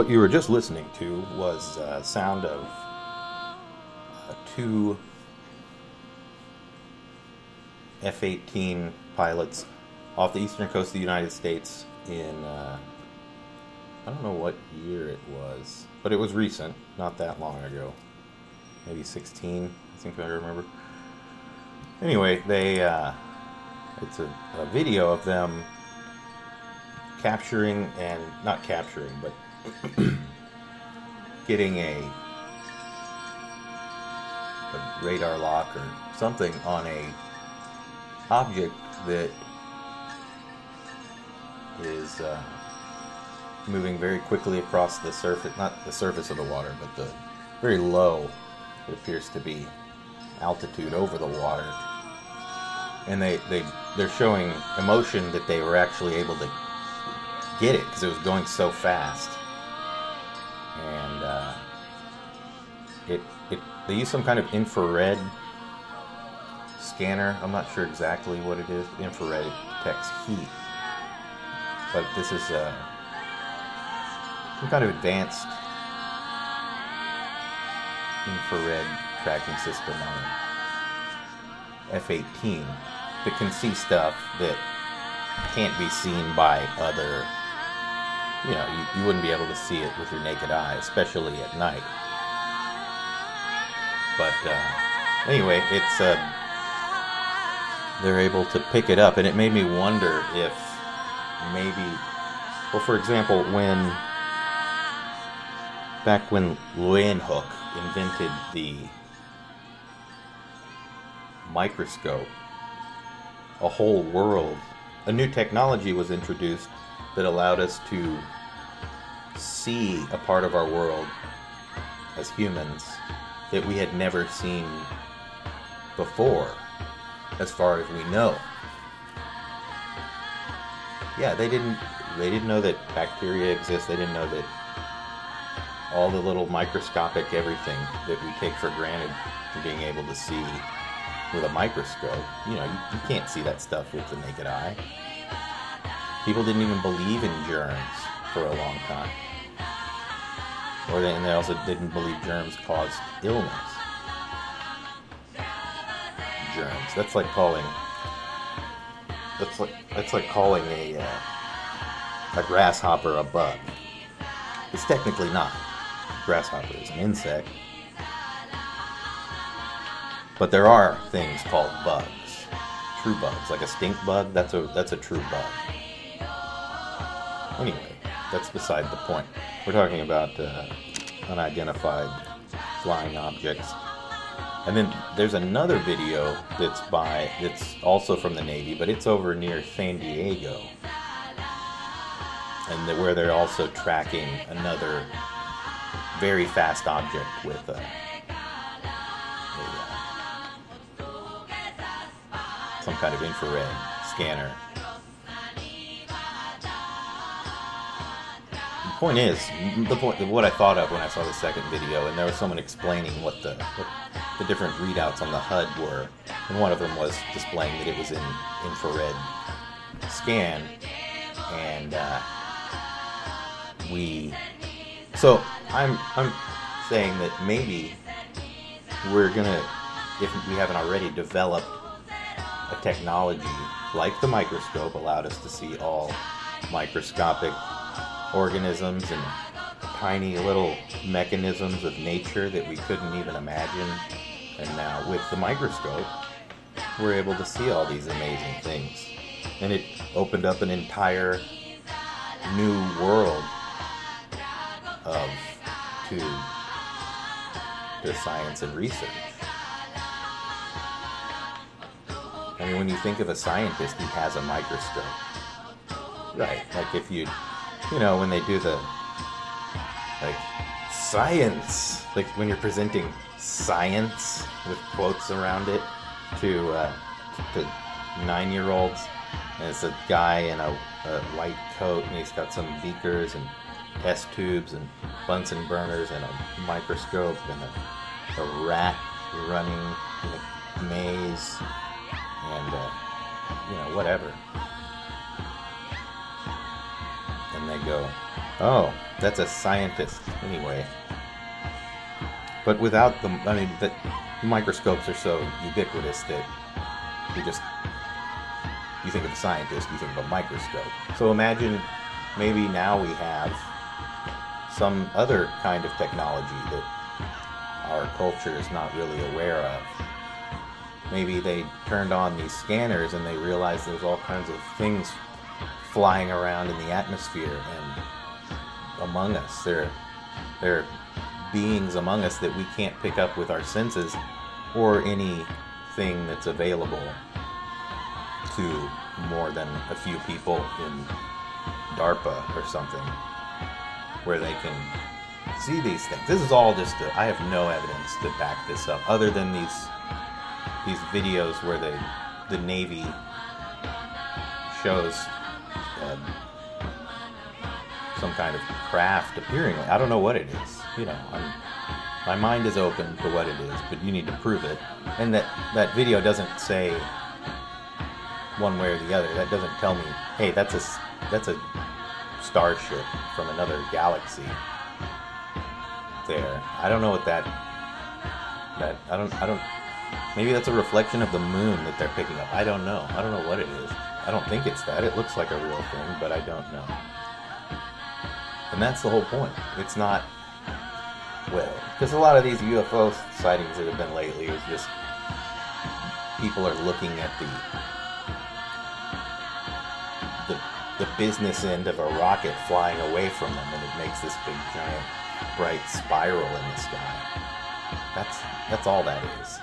What you were just listening to was uh, sound of uh, two F-18 pilots off the eastern coast of the United States in uh, I don't know what year it was, but it was recent, not that long ago, maybe 16. I think I remember. Anyway, they uh, it's a, a video of them capturing and not capturing, but getting a, a radar lock or something on a object that is uh, moving very quickly across the surface, not the surface of the water, but the very low, it appears to be, altitude over the water. And they, they, they're showing emotion that they were actually able to get it because it was going so fast. And uh, it, it, they use some kind of infrared scanner. I'm not sure exactly what it is. Infrared detects heat. But this is uh, some kind of advanced infrared tracking system on an F-18 that can see stuff that can't be seen by other. You know, you, you wouldn't be able to see it with your naked eye, especially at night. But uh, anyway, it's uh, they're able to pick it up, and it made me wonder if maybe, well, for example, when back when Leeuwenhoek invented the microscope, a whole world, a new technology was introduced that allowed us to see a part of our world as humans that we had never seen before, as far as we know. Yeah, they didn't they didn't know that bacteria exist. They didn't know that all the little microscopic everything that we take for granted being able to see with a microscope. You know, you, you can't see that stuff with the naked eye. People didn't even believe in germs for a long time. Or they, and they also didn't believe germs caused illness. Germs. That's like calling. That's like that's like calling a uh, a grasshopper a bug. It's technically not. Grasshopper is an insect. But there are things called bugs. True bugs. Like a stink bug, that's a that's a true bug. Anyway, that's beside the point. We're talking about uh, unidentified flying objects. And then there's another video that's by that's also from the Navy, but it's over near San Diego, and the, where they're also tracking another very fast object with uh, a, uh, some kind of infrared scanner point is, the point, what I thought of when I saw the second video, and there was someone explaining what the what the different readouts on the HUD were, and one of them was displaying that it was in infrared scan, and uh, we. So I'm I'm saying that maybe we're gonna, if we haven't already developed a technology like the microscope, allowed us to see all microscopic organisms and tiny little mechanisms of nature that we couldn't even imagine. And now with the microscope, we're able to see all these amazing things. And it opened up an entire new world of to to science and research. I mean, when you think of a scientist, he has a microscope. Right. Like if you, you know, when they do the, like, science, like when you're presenting science with quotes around it to, uh, to nine year olds, and it's a guy in a, a white coat, and he's got some beakers and test tubes and Bunsen burners and a microscope and a, a rat running in a maze and uh, you know whatever. And they go, "Oh, that's a scientist anyway." But without the, I mean, the microscopes are so ubiquitous that you just you think of a scientist, you think of a microscope. So imagine maybe now we have some other kind of technology that our culture is not really aware of. Maybe they turned on these scanners and they realized there's all kinds of things flying around in the atmosphere and among us. There, there are beings among us that we can't pick up with our senses or anything that's available to more than a few people in DARPA or something where they can see these things. This is all just a, I have no evidence to back this up other than these these videos where the the Navy shows um, some kind of craft appearing. I don't know what it is. You know, I'm, my mind is open to what it is, but you need to prove it. And that that video doesn't say one way or the other. That doesn't tell me, hey, that's a that's a starship from another galaxy. There, I don't know what that that I don't I don't maybe that's a reflection of the moon that they're picking up. I don't know. I don't know what it is. I don't think it's that. It looks like a real thing, but I don't know. And that's the whole point. It's not well, because a lot of these UFO sightings that have been lately is just people are looking at the the the business end of a rocket flying away from them, and it makes this big giant bright spiral in the sky. That's that's all that is.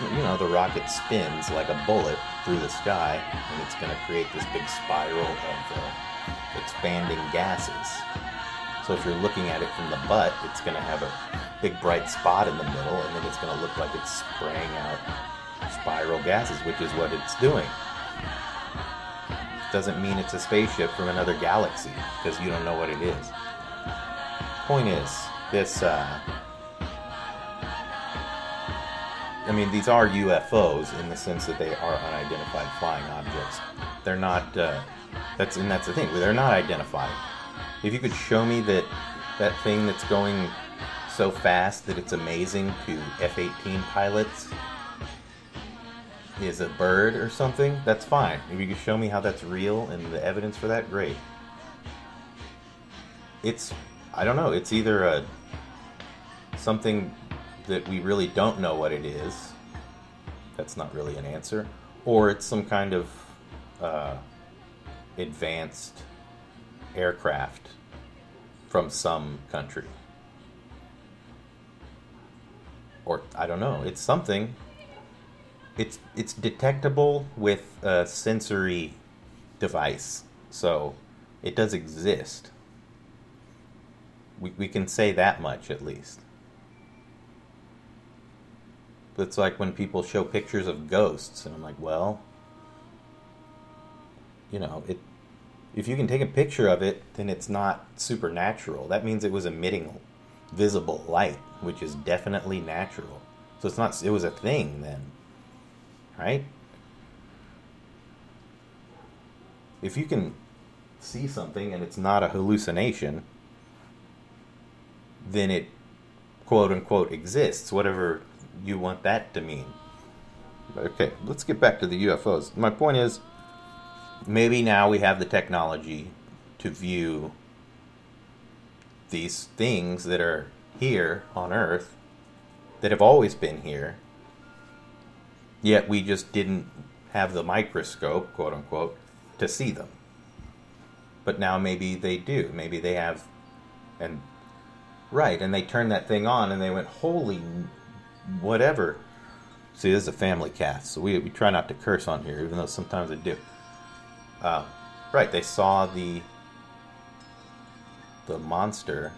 You know, the rocket spins like a bullet through the sky, and it's going to create this big spiral of uh, expanding gases. So if you're looking at it from the butt, it's going to have a big bright spot in the middle, and then it's going to look like it's spraying out spiral gases, which is what it's doing. It doesn't mean it's a spaceship from another galaxy because you don't know what it is. Point is, this. Uh, I mean, these are UFOs in the sense that they are unidentified flying objects. They're not. Uh, that's and that's the thing. They're not identified. If you could show me that that thing that's going so fast that it's amazing to F-18 pilots is a bird or something, that's fine. If you could show me how that's real and the evidence for that, great. It's I don't know, it's either a something that we really don't know what it is. That's not really an answer. Or it's some kind of uh, advanced aircraft from some country. Or I don't know. It's something. It's it's detectable with a sensory device, so it does exist. We we can say that much at least. It's like when people show pictures of ghosts, and I'm like, well, you know, it. If you can take a picture of it, then it's not supernatural. That means it was emitting visible light, which is definitely natural. So it's not. It was a thing then, right? If you can see something and it's not a hallucination, then it quote unquote exists, whatever you want that to mean. Okay, let's get back to the UFOs. My point is maybe now we have the technology to view these things that are here on Earth that have always been here, yet we just didn't have the microscope, quote unquote, to see them. But now maybe they do. Maybe they have, and right, and they turned that thing on and they went, holy whatever. See, this is a family cast, so we, we try not to curse on here, even though sometimes I do. Uh, right, they saw the the monster,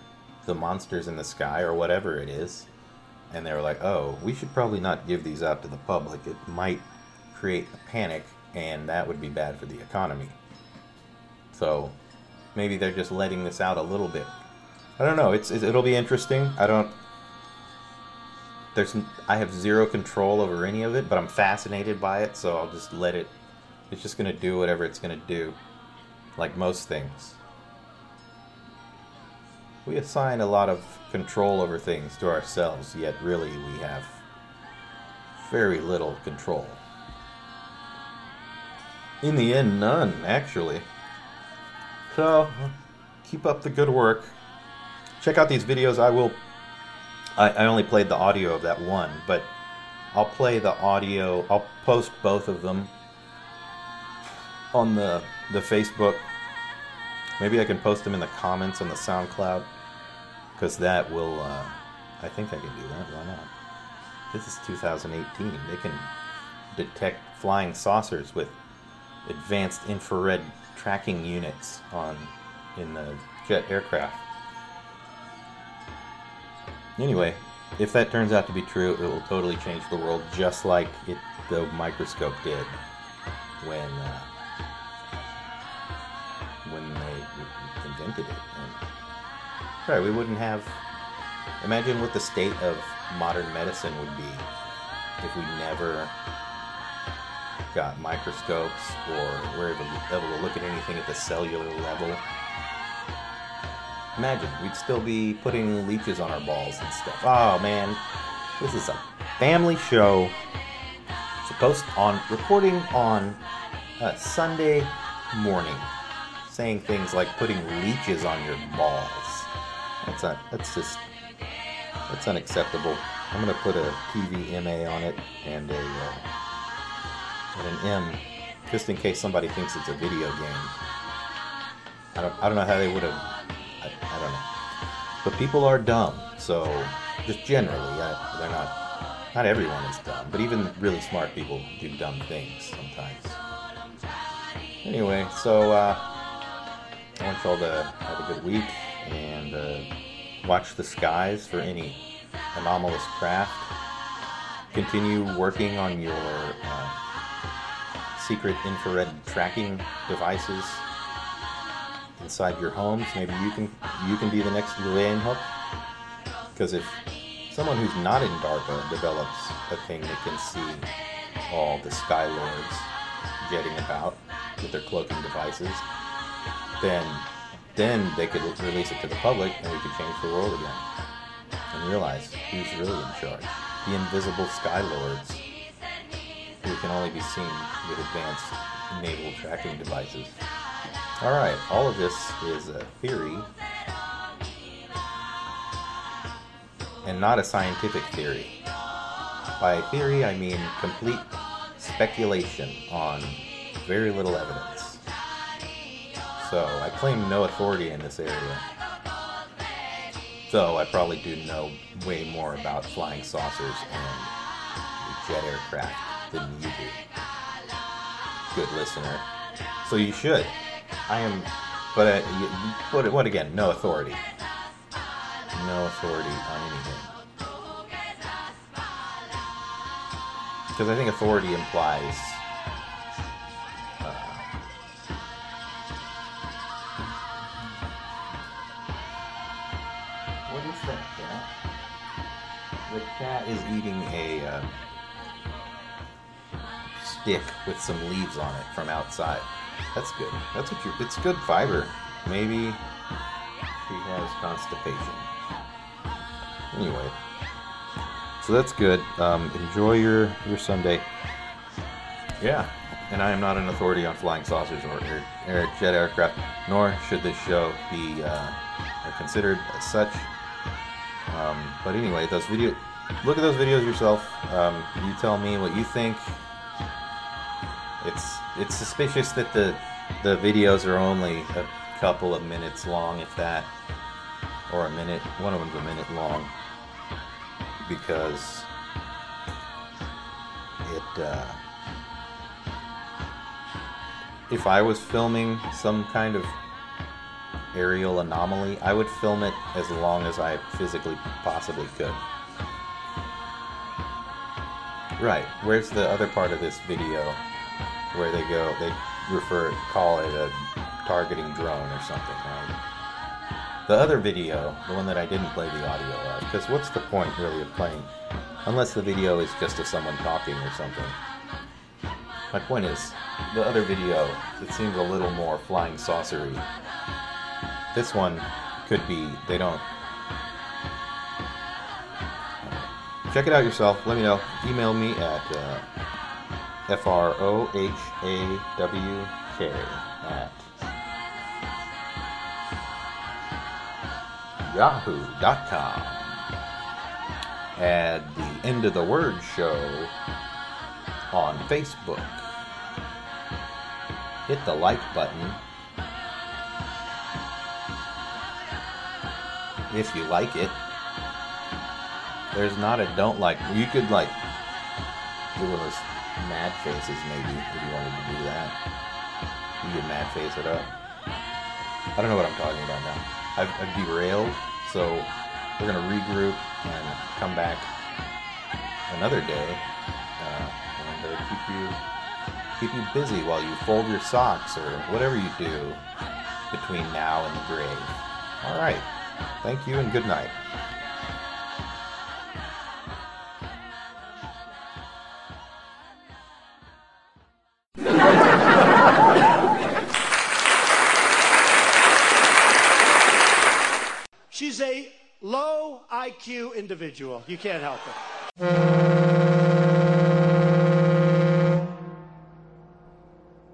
the monsters in the sky, or whatever it is, and they were like, "Oh, we should probably not give these out to the public. It might create a panic, and that would be bad for the economy." So maybe they're just letting this out a little bit. I don't know. It's it'll be interesting. I don't. There's I have zero control over any of it, but I'm fascinated by it, so I'll just let it. It's just gonna do whatever it's gonna do, like most things. We assign a lot of control over things to ourselves, yet really we have very little control. In the end, none, actually. So, keep up the good work. Check out these videos. I will. I, I only played the audio of that one, but I'll play the audio. I'll post both of them on the the Facebook. Maybe I can post them in the comments on the SoundCloud, because that will. Uh, I think I can do that. Why not? This is 2018. They can detect flying saucers with advanced infrared tracking units on in the jet aircraft. Anyway, if that turns out to be true, it will totally change the world, just like it the microscope did when uh, when they invented it. And, right, we wouldn't have. Imagine what the state of modern medicine would be if we never got microscopes or were able, able to look at anything at the cellular level. Imagine, we'd still be putting leeches on our balls and stuff. Oh man, this is a family show. Supposed on recording on a Sunday morning, saying things like putting leeches on your balls. That's. That's just. That's unacceptable. I'm gonna put a TVMA on it and a uh, and an M, just in case somebody thinks it's a video game. I don't. I don't know how they would have. I, don't know. But people are dumb, so just generally, I, they're not. Not everyone is dumb, but even really smart people do dumb things sometimes. Anyway, so uh, I want y'all to have a good week and uh, watch the skies for any anomalous craft. Continue working on your uh, secret infrared tracking devices inside your homes. Maybe you can you can be the next Leeuwenhoek. Because if someone who's not in DARPA develops a thing that can see all the Skylords jetting about with their cloaking devices, then then they could release it to the public and we could change the world again. And realize who's really in charge. The invisible Skylords who can only be seen with advanced naval tracking devices. Alright, all of this is a theory and not a scientific theory. By theory, I mean complete speculation on very little evidence. So, I claim no authority in this area. Though I probably do know way more about flying saucers and jet aircraft than you do. Good listener. So you should. I am, but, uh, but what again? No authority. No authority on anything. because I think authority implies. uh, What is that cat? The cat is eating a uh, stick with some leaves on it from outside. That's good. That's what you. It's good fiber. Maybe she has constipation. Anyway, so that's good. Um, enjoy your your Sunday. Yeah, and I am not an authority on flying saucers or air, jet aircraft, nor should this show be uh, considered as such. Um, but anyway, those video, look at those videos yourself. Um, you tell me what you think. It's it's suspicious that the the videos are only a couple of minutes long, if that, or a minute. One of them's a minute long because it. Uh, if I was filming some kind of aerial anomaly, I would film it as long as I physically possibly could. Right, where's the other part of this video where they go, they refer, call it a targeting drone or something, right? The other video, the one that I didn't play the audio of, because what's the point really of playing, unless the video is just of someone talking or something. My point is, the other video, it seems a little more flying saucery. This one could be, they don't. Check it out yourself. Let me know. Email me at uh, F R O H A W K at yahoo.com. Add the End of the Word show on Facebook. Hit the like button if you like it. There's not a don't like. You could like do those mad faces maybe if you wanted to do that. You could mad face it up. I don't know what I'm talking about now. I've, I've derailed, so we're gonna regroup and come back another day uh, and uh, keep you keep you busy while you fold your socks or whatever you do between now and the grave. All right. Thank you and good night. Individual. You can't help it.